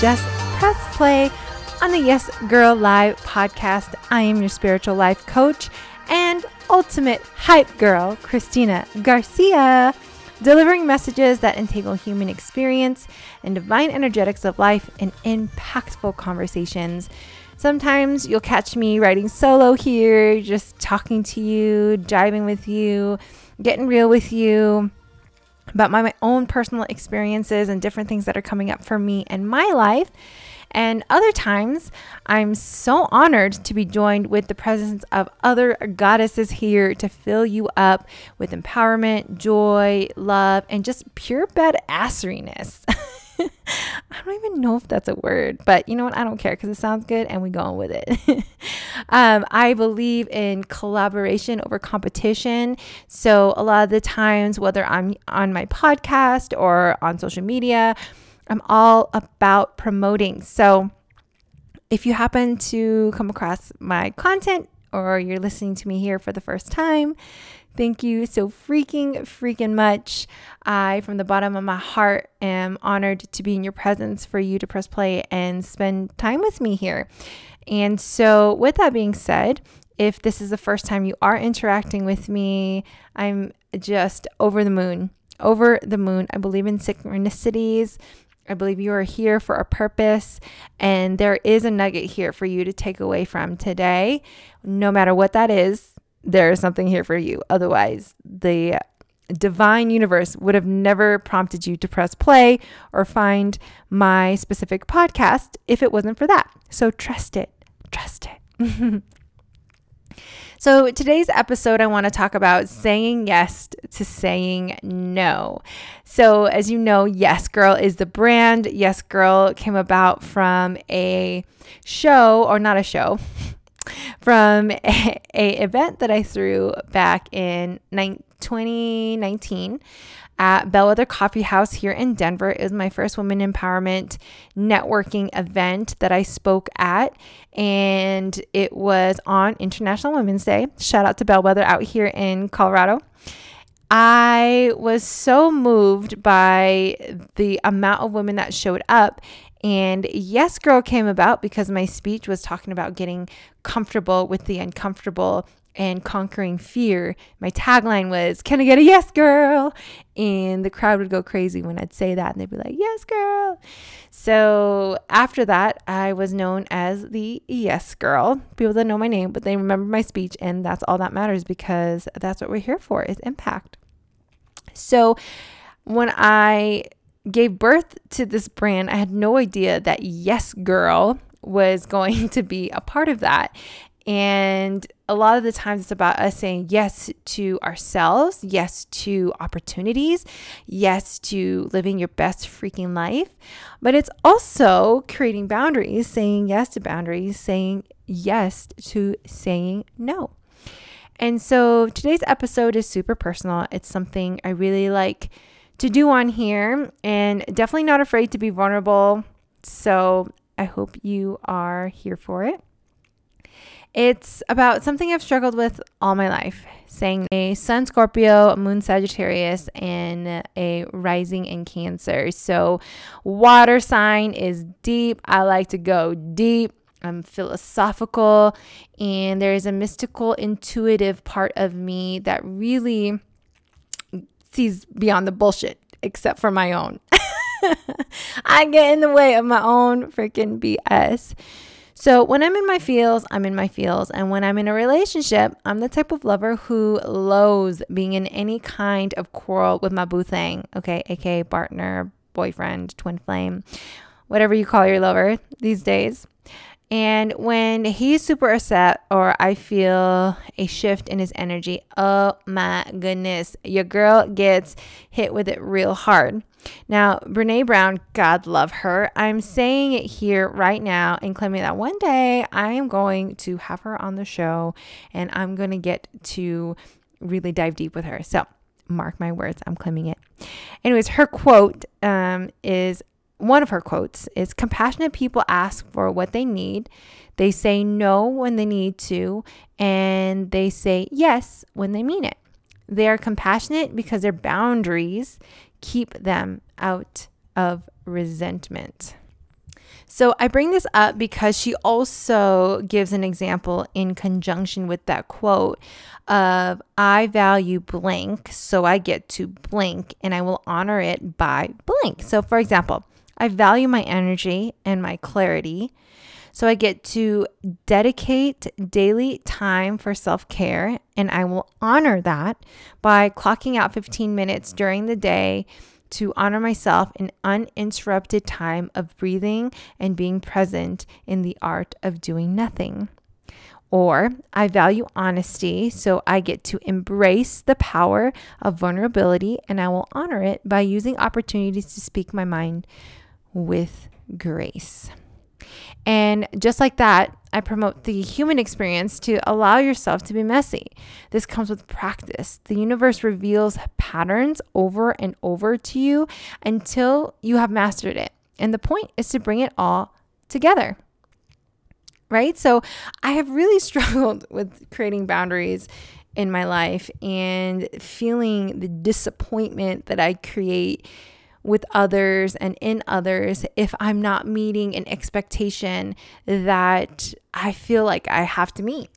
just press play on the Yes Girl Live podcast. I am your spiritual life coach and ultimate hype girl, Christina Garcia, delivering messages that entangle human experience and divine energetics of life in impactful conversations. Sometimes you'll catch me writing solo here, just talking to you, jiving with you, getting real with you about my, my own personal experiences and different things that are coming up for me and my life. And other times, I'm so honored to be joined with the presence of other goddesses here to fill you up with empowerment, joy, love, and just pure badasseriness. I don't even know if that's a word, but you know what? I don't care because it sounds good and we go on with it. um, I believe in collaboration over competition. So a lot of the times, whether I'm on my podcast or on social media, I'm all about promoting. So if you happen to come across my content or you're listening to me here for the first time, Thank you so freaking, freaking much. I, from the bottom of my heart, am honored to be in your presence for you to press play and spend time with me here. And so, with that being said, if this is the first time you are interacting with me, I'm just over the moon. Over the moon. I believe in synchronicities. I believe you are here for a purpose, and there is a nugget here for you to take away from today, no matter what that is there is something here for you. Otherwise, the divine universe would have never prompted you to press play or find my specific podcast if it wasn't for that. So trust it. Trust it. So, today's episode, I want to talk about saying yes to saying no. So, as you know, Yes Girl is the brand. Yes Girl came about from a show, or not a show, from a, a, event that I threw back in 2019 at Bellwether Coffee House here in Denver. It was my first women empowerment networking event that I spoke at, and it was on International Women's Day. Shout out to Bellwether out here in Colorado. I was so moved by the amount of women that showed up and Yes Girl came about because my speech was talking about getting comfortable with the uncomfortable and conquering fear. My tagline was, Can I get a yes, girl? And the crowd would go crazy when I'd say that, and they'd be like, Yes, girl. So after that, I was known as the Yes Girl. People that know my name, but they remember my speech, and that's all that matters because that's what we're here for is impact. So when I gave birth to this brand, I had no idea that Yes Girl was going to be a part of that. And a lot of the times it's about us saying yes to ourselves, yes to opportunities, yes to living your best freaking life. But it's also creating boundaries, saying yes to boundaries, saying yes to saying no. And so today's episode is super personal. It's something I really like to do on here and definitely not afraid to be vulnerable. So I hope you are here for it. It's about something I've struggled with all my life saying a sun Scorpio, moon Sagittarius, and a rising in Cancer. So, water sign is deep. I like to go deep. I'm philosophical, and there is a mystical, intuitive part of me that really sees beyond the bullshit, except for my own. I get in the way of my own freaking BS. So when I'm in my feels, I'm in my feels. And when I'm in a relationship, I'm the type of lover who loathes being in any kind of quarrel with my boo thing, okay, aka partner, boyfriend, twin flame, whatever you call your lover these days. And when he's super upset or I feel a shift in his energy, oh my goodness, your girl gets hit with it real hard. Now, Brene Brown, God love her, I'm saying it here right now and claiming that one day I am going to have her on the show and I'm going to get to really dive deep with her. So, mark my words, I'm claiming it. Anyways, her quote um, is one of her quotes is compassionate people ask for what they need. They say no when they need to, and they say yes when they mean it. They are compassionate because their boundaries keep them out of resentment. So I bring this up because she also gives an example in conjunction with that quote of I value blank, so I get to blank and I will honor it by blank. So for example, I value my energy and my clarity. So I get to dedicate daily time for self care, and I will honor that by clocking out 15 minutes during the day to honor myself in uninterrupted time of breathing and being present in the art of doing nothing. Or I value honesty, so I get to embrace the power of vulnerability and I will honor it by using opportunities to speak my mind with grace. And just like that, I promote the human experience to allow yourself to be messy. This comes with practice. The universe reveals patterns over and over to you until you have mastered it. And the point is to bring it all together. Right? So I have really struggled with creating boundaries in my life and feeling the disappointment that I create with others and in others if I'm not meeting an expectation that I feel like I have to meet.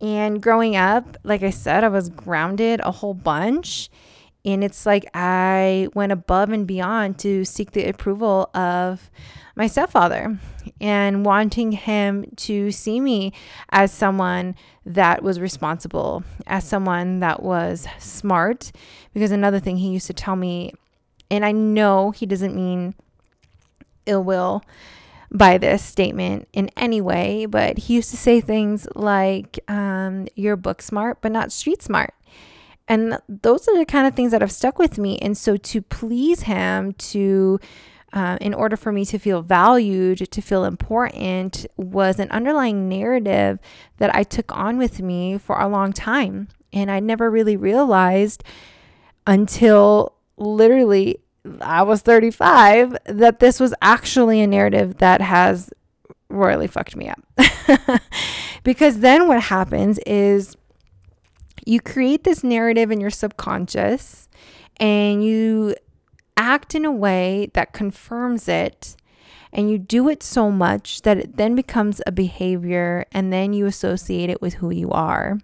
And growing up, like I said, I was grounded a whole bunch. And it's like I went above and beyond to seek the approval of my stepfather and wanting him to see me as someone that was responsible, as someone that was smart. Because another thing he used to tell me and I know he doesn't mean ill will by this statement in any way, but he used to say things like, um, You're book smart, but not street smart. And those are the kind of things that have stuck with me. And so to please him, to uh, in order for me to feel valued, to feel important, was an underlying narrative that I took on with me for a long time. And I never really realized until literally I was 35 that this was actually a narrative that has royally fucked me up. because then what happens is you create this narrative in your subconscious and you act in a way that confirms it and you do it so much that it then becomes a behavior and then you associate it with who you are.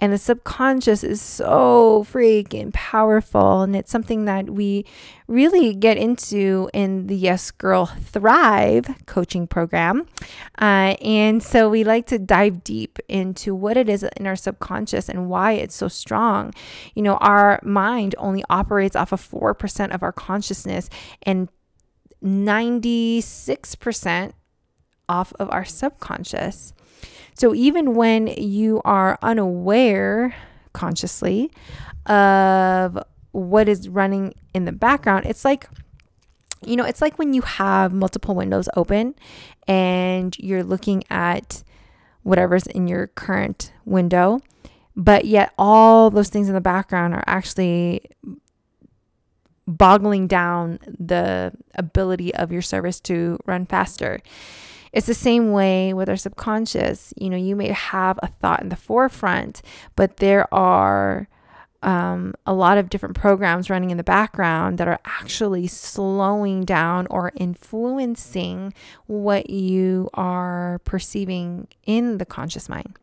And the subconscious is so freaking powerful. And it's something that we really get into in the Yes Girl Thrive coaching program. Uh, and so we like to dive deep into what it is in our subconscious and why it's so strong. You know, our mind only operates off of 4% of our consciousness and 96% off of our subconscious. So even when you are unaware consciously of what is running in the background, it's like you know, it's like when you have multiple windows open and you're looking at whatever's in your current window, but yet all those things in the background are actually boggling down the ability of your service to run faster. It's the same way with our subconscious. You know, you may have a thought in the forefront, but there are um, a lot of different programs running in the background that are actually slowing down or influencing what you are perceiving in the conscious mind.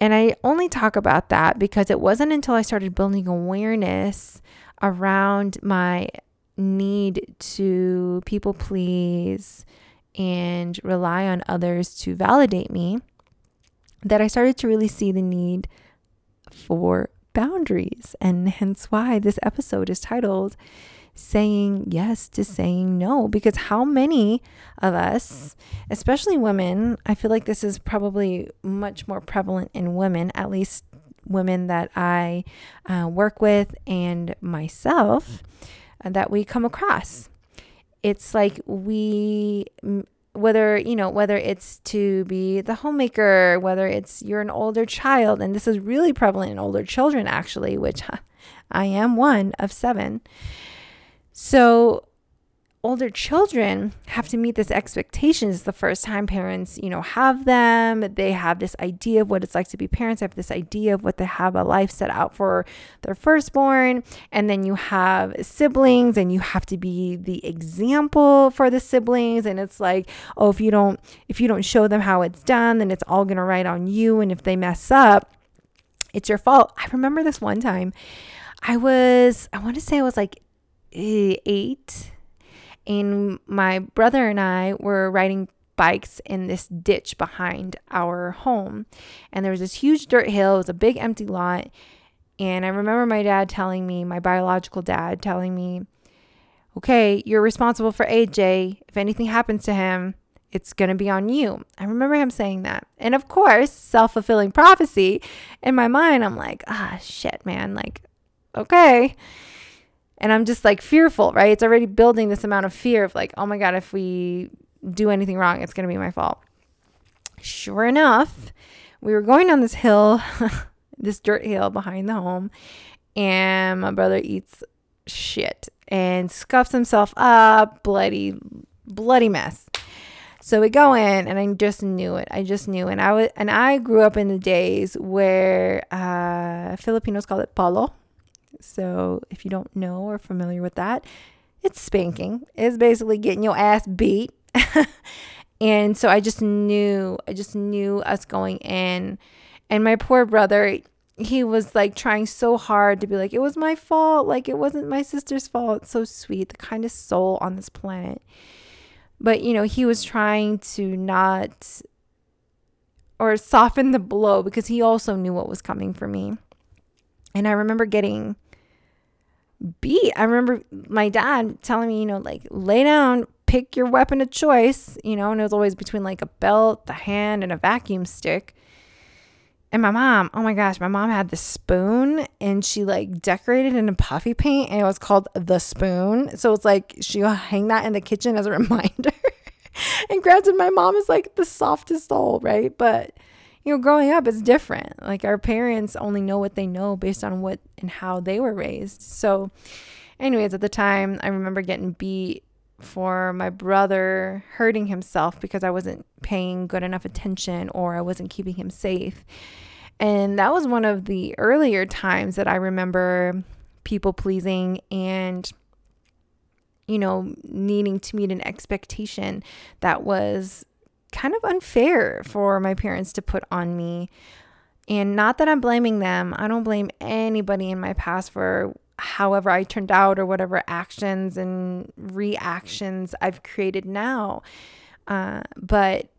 And I only talk about that because it wasn't until I started building awareness around my need to people please, and rely on others to validate me that I started to really see the need for boundaries. And hence why this episode is titled Saying Yes to Saying No. Because how many of us, especially women, I feel like this is probably much more prevalent in women, at least women that I uh, work with and myself, uh, that we come across it's like we whether you know whether it's to be the homemaker whether it's you're an older child and this is really prevalent in older children actually which i am one of seven. So older children have to meet this expectation. It's the first time parents you know have them. They have this idea of what it's like to be parents. They have this idea of what they have a life set out for their firstborn. And then you have siblings and you have to be the example for the siblings. And it's like oh if you don't if you don't show them how it's done then it's all going to write on you. And if they mess up it's your fault. I remember this one time i was i want to say i was like eh, 8 and my brother and I were riding bikes in this ditch behind our home. And there was this huge dirt hill, it was a big empty lot. And I remember my dad telling me, my biological dad telling me, okay, you're responsible for AJ. If anything happens to him, it's going to be on you. I remember him saying that. And of course, self fulfilling prophecy. In my mind, I'm like, ah, shit, man. Like, okay. And I'm just like fearful, right? It's already building this amount of fear of like, oh my God, if we do anything wrong, it's going to be my fault. Sure enough, we were going down this hill, this dirt hill behind the home, and my brother eats shit and scuffs himself up, bloody, bloody mess. So we go in, and I just knew it. I just knew, and I was, and I grew up in the days where uh, Filipinos call it palo, so if you don't know or familiar with that, it's spanking. It's basically getting your ass beat. and so I just knew, I just knew us going in. And my poor brother, he was like trying so hard to be like, it was my fault. Like it wasn't my sister's fault. It's so sweet, the kindest soul on this planet. But, you know, he was trying to not or soften the blow because he also knew what was coming for me. And I remember getting beat. I remember my dad telling me, you know, like lay down, pick your weapon of choice, you know, and it was always between like a belt, the hand, and a vacuum stick. And my mom, oh my gosh, my mom had the spoon and she like decorated in a puffy paint and it was called the spoon. So it's like she'll hang that in the kitchen as a reminder. and granted, my mom is like the softest soul, right? But you know, growing up is different. Like our parents only know what they know based on what and how they were raised. So, anyways, at the time, I remember getting beat for my brother hurting himself because I wasn't paying good enough attention or I wasn't keeping him safe. And that was one of the earlier times that I remember people pleasing and you know, needing to meet an expectation that was kind of unfair for my parents to put on me. And not that I'm blaming them, I don't blame anybody in my past for however I turned out or whatever actions and reactions I've created now. Uh, but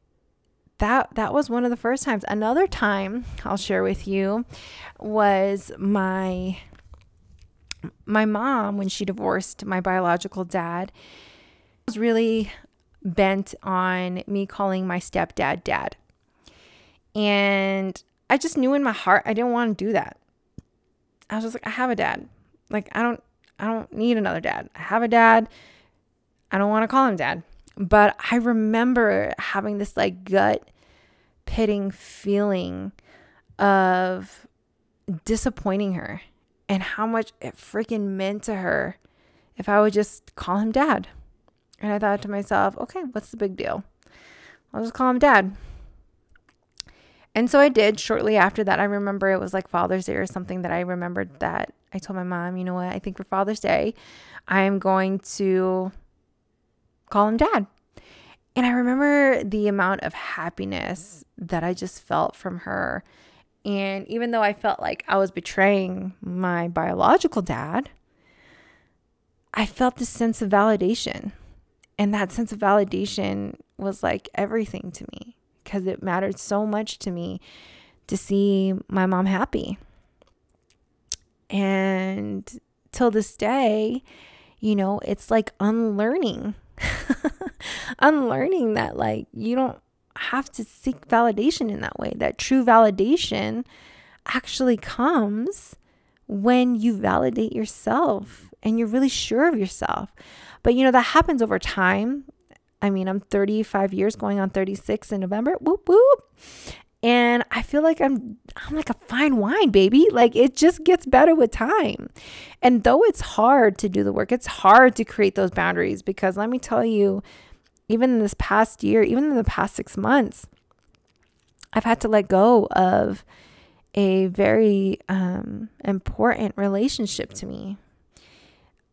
that that was one of the first times. Another time I'll share with you was my my mom when she divorced my biological dad was really bent on me calling my stepdad dad. And I just knew in my heart I didn't want to do that. I was just like, I have a dad. Like I don't I don't need another dad. I have a dad. I don't want to call him dad. But I remember having this like gut pitting feeling of disappointing her and how much it freaking meant to her if I would just call him dad. And I thought to myself, okay, what's the big deal? I'll just call him dad. And so I did shortly after that. I remember it was like Father's Day or something that I remembered that I told my mom, you know what, I think for Father's Day, I am going to call him dad. And I remember the amount of happiness that I just felt from her. And even though I felt like I was betraying my biological dad, I felt this sense of validation and that sense of validation was like everything to me because it mattered so much to me to see my mom happy. And till this day, you know, it's like unlearning. unlearning that like you don't have to seek validation in that way. That true validation actually comes when you validate yourself and you're really sure of yourself. But you know, that happens over time. I mean, I'm 35 years going on 36 in November. Whoop, whoop. And I feel like I'm I'm like a fine wine, baby. Like it just gets better with time. And though it's hard to do the work, it's hard to create those boundaries because let me tell you, even in this past year, even in the past 6 months, I've had to let go of a very um, important relationship to me.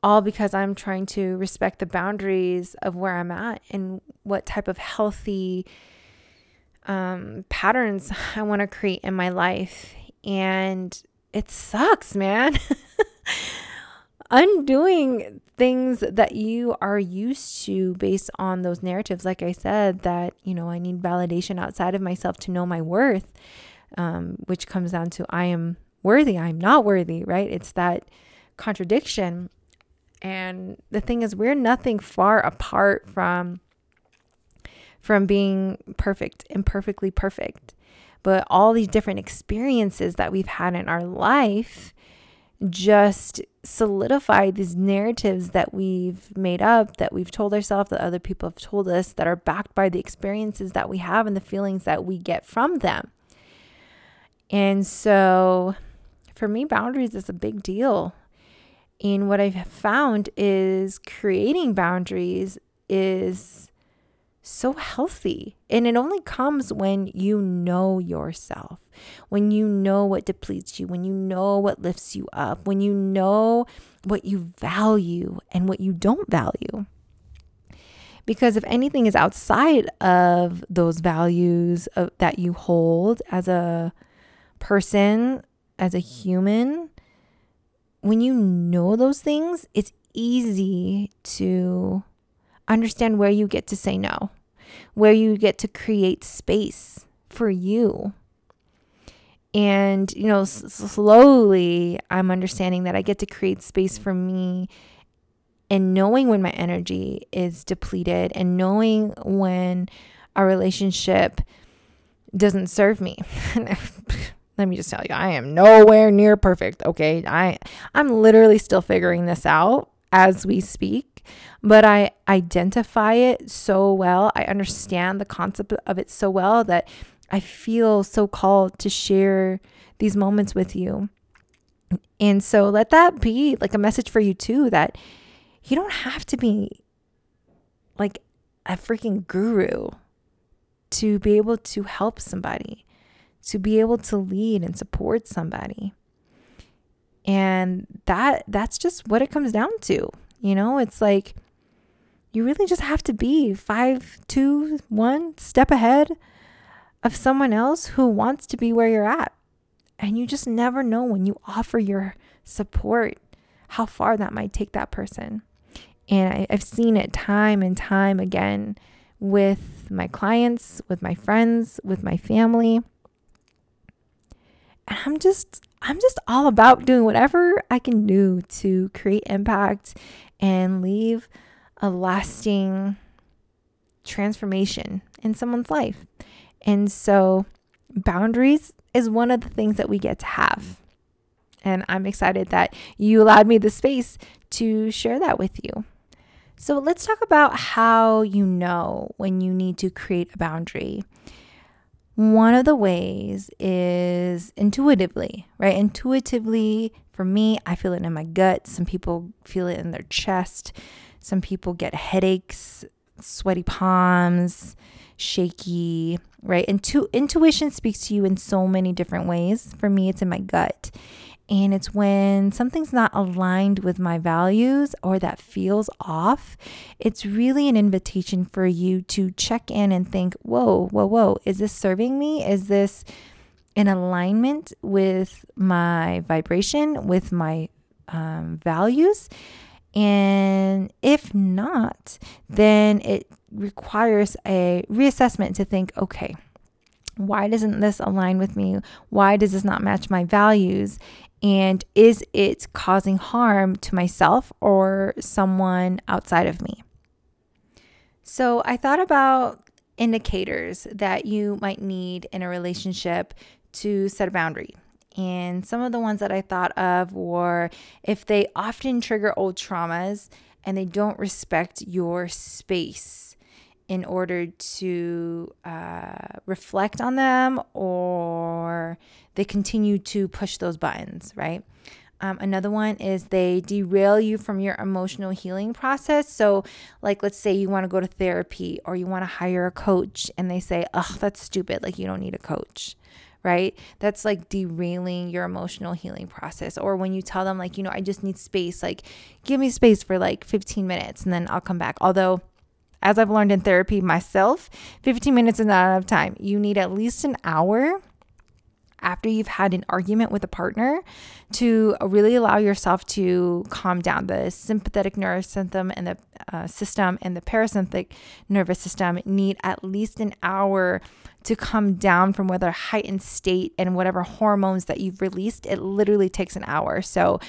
All because I'm trying to respect the boundaries of where I'm at and what type of healthy um, patterns I want to create in my life. And it sucks, man. Undoing things that you are used to based on those narratives, like I said, that, you know, I need validation outside of myself to know my worth, um, which comes down to I am worthy, I'm not worthy, right? It's that contradiction. And the thing is, we're nothing far apart from from being perfect, imperfectly perfect. But all these different experiences that we've had in our life just solidify these narratives that we've made up, that we've told ourselves, that other people have told us, that are backed by the experiences that we have and the feelings that we get from them. And so for me, boundaries is a big deal. And what I've found is creating boundaries is so healthy. And it only comes when you know yourself, when you know what depletes you, when you know what lifts you up, when you know what you value and what you don't value. Because if anything is outside of those values of, that you hold as a person, as a human, when you know those things, it's easy to understand where you get to say no where you get to create space for you. And, you know, s- slowly I'm understanding that I get to create space for me and knowing when my energy is depleted and knowing when a relationship doesn't serve me. Let me just tell you, I am nowhere near perfect, okay? I I'm literally still figuring this out as we speak but I identify it so well. I understand the concept of it so well that I feel so called to share these moments with you. And so let that be like a message for you too that you don't have to be like a freaking guru to be able to help somebody, to be able to lead and support somebody. And that that's just what it comes down to. You know, it's like you really just have to be five, two, one step ahead of someone else who wants to be where you're at. And you just never know when you offer your support how far that might take that person. And I, have seen it time and time again with my clients, with my friends, with my family. And I'm just I'm just all about doing whatever I can do to create impact and leave a lasting transformation in someone's life. And so, boundaries is one of the things that we get to have. And I'm excited that you allowed me the space to share that with you. So, let's talk about how you know when you need to create a boundary. One of the ways is intuitively, right? Intuitively, for me, I feel it in my gut. Some people feel it in their chest. Some people get headaches, sweaty palms, shaky, right? Intu- intuition speaks to you in so many different ways. For me, it's in my gut. And it's when something's not aligned with my values or that feels off, it's really an invitation for you to check in and think, whoa, whoa, whoa, is this serving me? Is this in alignment with my vibration, with my um, values? And if not, then it requires a reassessment to think, okay, why doesn't this align with me? Why does this not match my values? And is it causing harm to myself or someone outside of me? So I thought about indicators that you might need in a relationship to set a boundary. And some of the ones that I thought of were if they often trigger old traumas and they don't respect your space in order to uh, reflect on them or they continue to push those buttons, right? Um, another one is they derail you from your emotional healing process. So, like, let's say you want to go to therapy or you want to hire a coach, and they say, Oh, that's stupid. Like, you don't need a coach, right? That's like derailing your emotional healing process. Or when you tell them, like, you know, I just need space, like, give me space for like 15 minutes and then I'll come back. Although, as I've learned in therapy myself, 15 minutes is not enough time. You need at least an hour after you've had an argument with a partner to really allow yourself to calm down. The sympathetic nervous system and the uh, system and the parasympathetic nervous system need at least an hour to come down from whether heightened state and whatever hormones that you've released. It literally takes an hour. So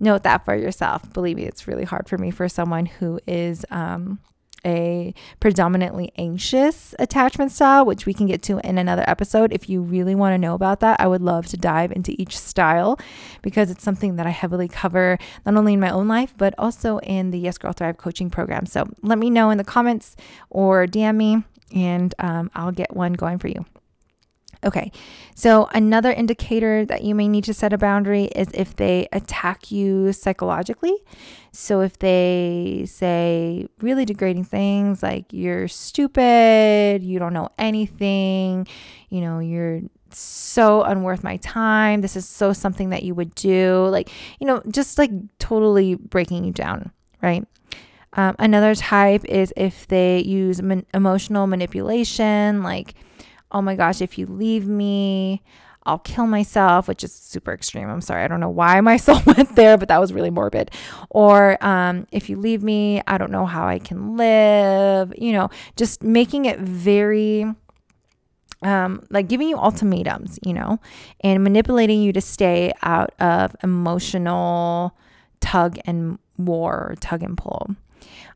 note that for yourself. Believe me, it's really hard for me for someone who is um, a predominantly anxious attachment style, which we can get to in another episode. If you really want to know about that, I would love to dive into each style because it's something that I heavily cover not only in my own life, but also in the Yes Girl Thrive coaching program. So let me know in the comments or DM me and um, I'll get one going for you. Okay, so another indicator that you may need to set a boundary is if they attack you psychologically. So if they say really degrading things like you're stupid, you don't know anything, you know, you're so unworth my time, this is so something that you would do, like, you know, just like totally breaking you down, right? Um, another type is if they use man- emotional manipulation, like, oh my gosh, if you leave me, I'll kill myself, which is super extreme. I'm sorry. I don't know why my soul went there, but that was really morbid. Or um, if you leave me, I don't know how I can live. You know, just making it very um, like giving you ultimatums, you know, and manipulating you to stay out of emotional tug and war, tug and pull.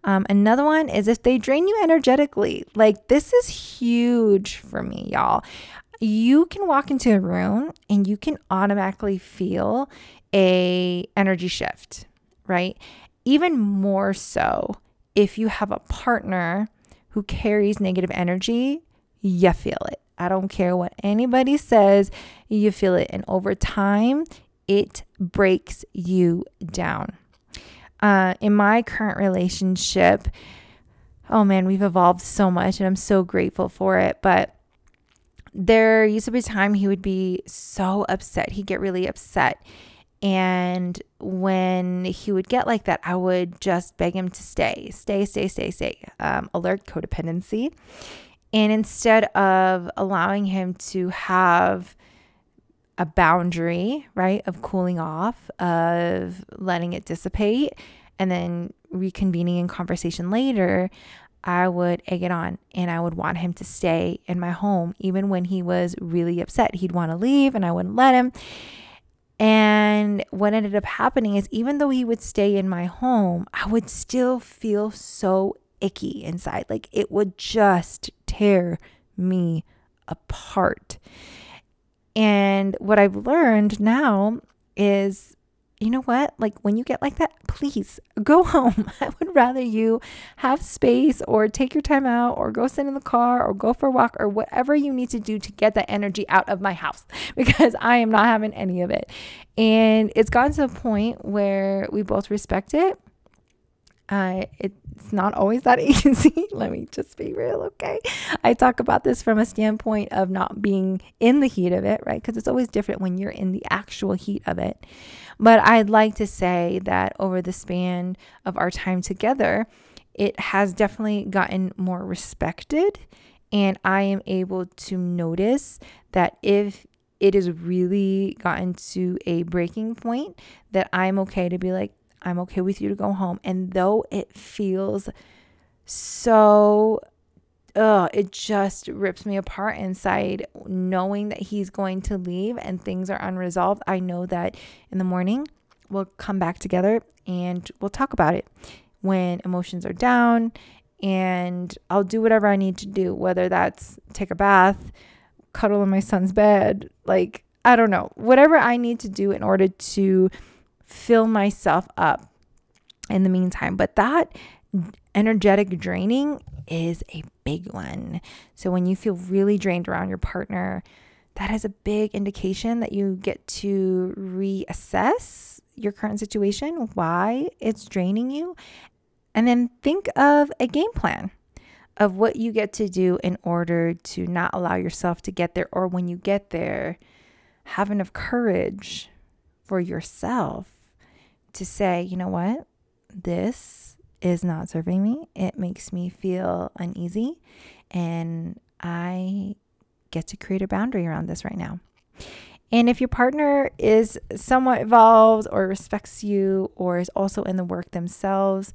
Um, another one is if they drain you energetically. Like, this is huge for me, y'all. You can walk into a room and you can automatically feel a energy shift, right? Even more so if you have a partner who carries negative energy, you feel it. I don't care what anybody says, you feel it. And over time, it breaks you down uh, in my current relationship, oh man, we've evolved so much and I'm so grateful for it. But there used to be a time he would be so upset. He'd get really upset. And when he would get like that, I would just beg him to stay, stay, stay, stay, stay. Um, alert codependency. And instead of allowing him to have a boundary, right, of cooling off, of letting it dissipate, and then reconvening in conversation later, I would egg it on and I would want him to stay in my home. Even when he was really upset, he'd want to leave and I wouldn't let him. And what ended up happening is, even though he would stay in my home, I would still feel so icky inside. Like it would just tear me apart. And what I've learned now is you know what? Like when you get like that, please go home. I would rather you have space or take your time out or go sit in the car or go for a walk or whatever you need to do to get that energy out of my house because I am not having any of it. And it's gotten to a point where we both respect it uh, it's not always that easy. Let me just be real, okay? I talk about this from a standpoint of not being in the heat of it, right? Because it's always different when you're in the actual heat of it. But I'd like to say that over the span of our time together, it has definitely gotten more respected. And I am able to notice that if it has really gotten to a breaking point, that I'm okay to be like, I'm okay with you to go home. And though it feels so uh, it just rips me apart inside knowing that he's going to leave and things are unresolved. I know that in the morning we'll come back together and we'll talk about it when emotions are down and I'll do whatever I need to do, whether that's take a bath, cuddle in my son's bed, like I don't know, whatever I need to do in order to fill myself up in the meantime. But that energetic draining is a big one. So when you feel really drained around your partner, that is a big indication that you get to reassess your current situation, why it's draining you, and then think of a game plan of what you get to do in order to not allow yourself to get there, or when you get there, have enough courage for yourself to say, you know what, this is not serving me. It makes me feel uneasy, and I get to create a boundary around this right now. And if your partner is somewhat involved or respects you or is also in the work themselves,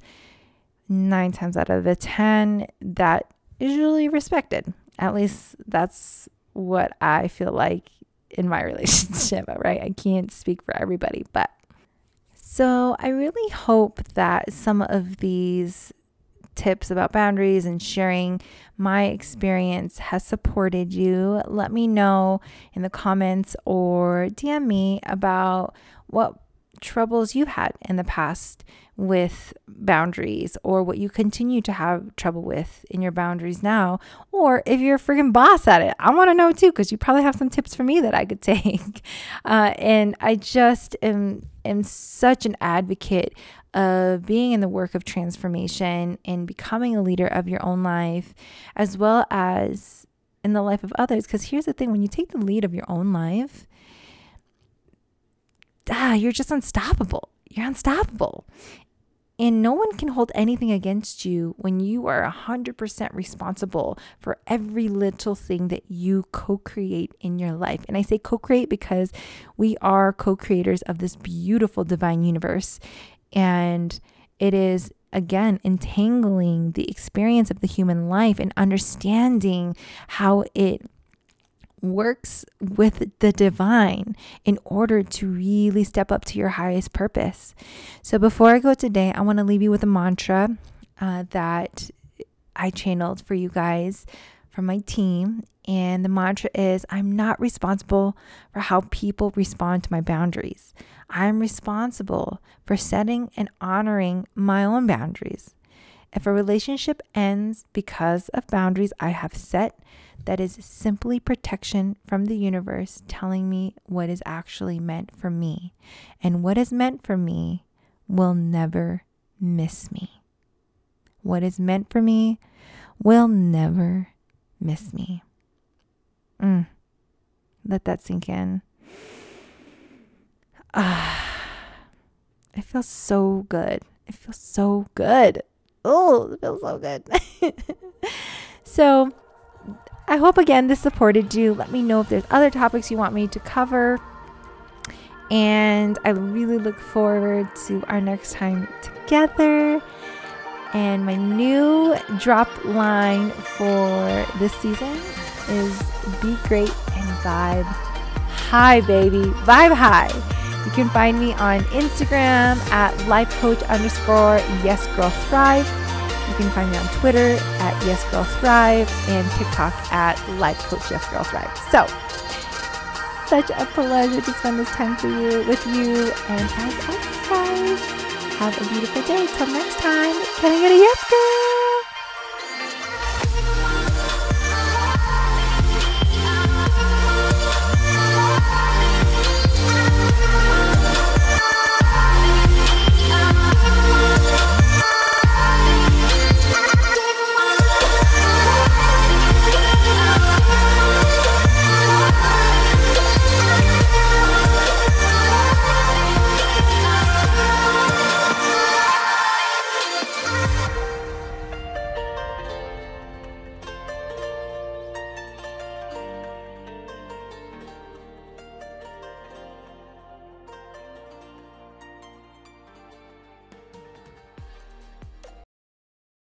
nine times out of the 10, that is usually respected. At least that's what I feel like in my relationship, right? I can't speak for everybody, but so I really hope that some of these tips about boundaries and sharing my experience has supported you. Let me know in the comments or DM me about what troubles you've had in the past with boundaries or what you continue to have trouble with in your boundaries now or if you're a freaking boss at it i want to know too because you probably have some tips for me that i could take uh, and i just am am such an advocate of being in the work of transformation and becoming a leader of your own life as well as in the life of others because here's the thing when you take the lead of your own life ah, you're just unstoppable. You're unstoppable. And no one can hold anything against you when you are 100% responsible for every little thing that you co create in your life. And I say co create because we are co creators of this beautiful divine universe. And it is, again, entangling the experience of the human life and understanding how it works with the divine in order to really step up to your highest purpose. So, before I go today, I want to leave you with a mantra uh, that I channeled for you guys from my team. And the mantra is I'm not responsible for how people respond to my boundaries. I'm responsible for setting and honoring my own boundaries. If a relationship ends because of boundaries I have set, that is simply protection from the universe telling me what is actually meant for me. And what is meant for me will never miss me. What is meant for me will never miss me. Mm. Let that sink in. Ah, it feels so good. It feels so good. Oh, it feels so good. so, I hope again this supported you. Let me know if there's other topics you want me to cover. And I really look forward to our next time together. And my new drop line for this season is be great and vibe high, baby. Vibe high. You can find me on Instagram at life coach underscore yes girl thrive. You can find me on Twitter at Yes Girl Thrive and TikTok at Life Coach Yes Girl Thrive. So, such a pleasure to spend this time for you with you. And as always, have a beautiful day. Till next time, can I get a yes, girl?